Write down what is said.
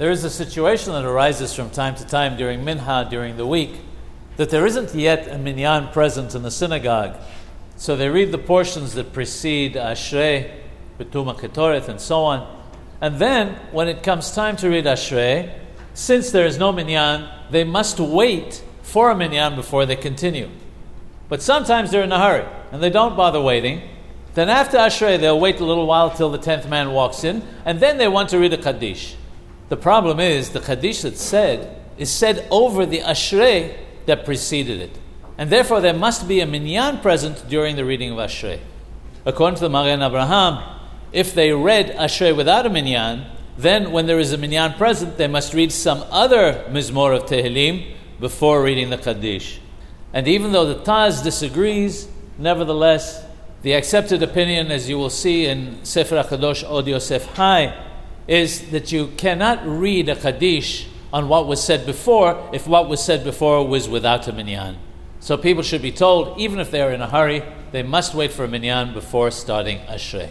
there is a situation that arises from time to time during Minha, during the week, that there isn't yet a minyan present in the synagogue. So they read the portions that precede Ashrei, Pitum HaKetoret, and so on. And then, when it comes time to read Ashrei, since there is no minyan, they must wait for a minyan before they continue. But sometimes they're in a hurry and they don't bother waiting. Then after Ashrei, they'll wait a little while till the tenth man walks in, and then they want to read a Kaddish. The problem is the Kaddish that's said is said over the Ashrei that preceded it. And therefore, there must be a minyan present during the reading of Ashrei. According to the Magen Abraham, if they read Ashrei without a minyan, then when there is a minyan present, they must read some other mizmor of Tehillim before reading the Kaddish. And even though the Taz disagrees, nevertheless, the accepted opinion, as you will see in Sefer HaKadosh Od Yosef Hai, is that you cannot read a Kaddish on what was said before if what was said before was without a minyan. So people should be told, even if they are in a hurry, they must wait for a minyan before starting Ashrei.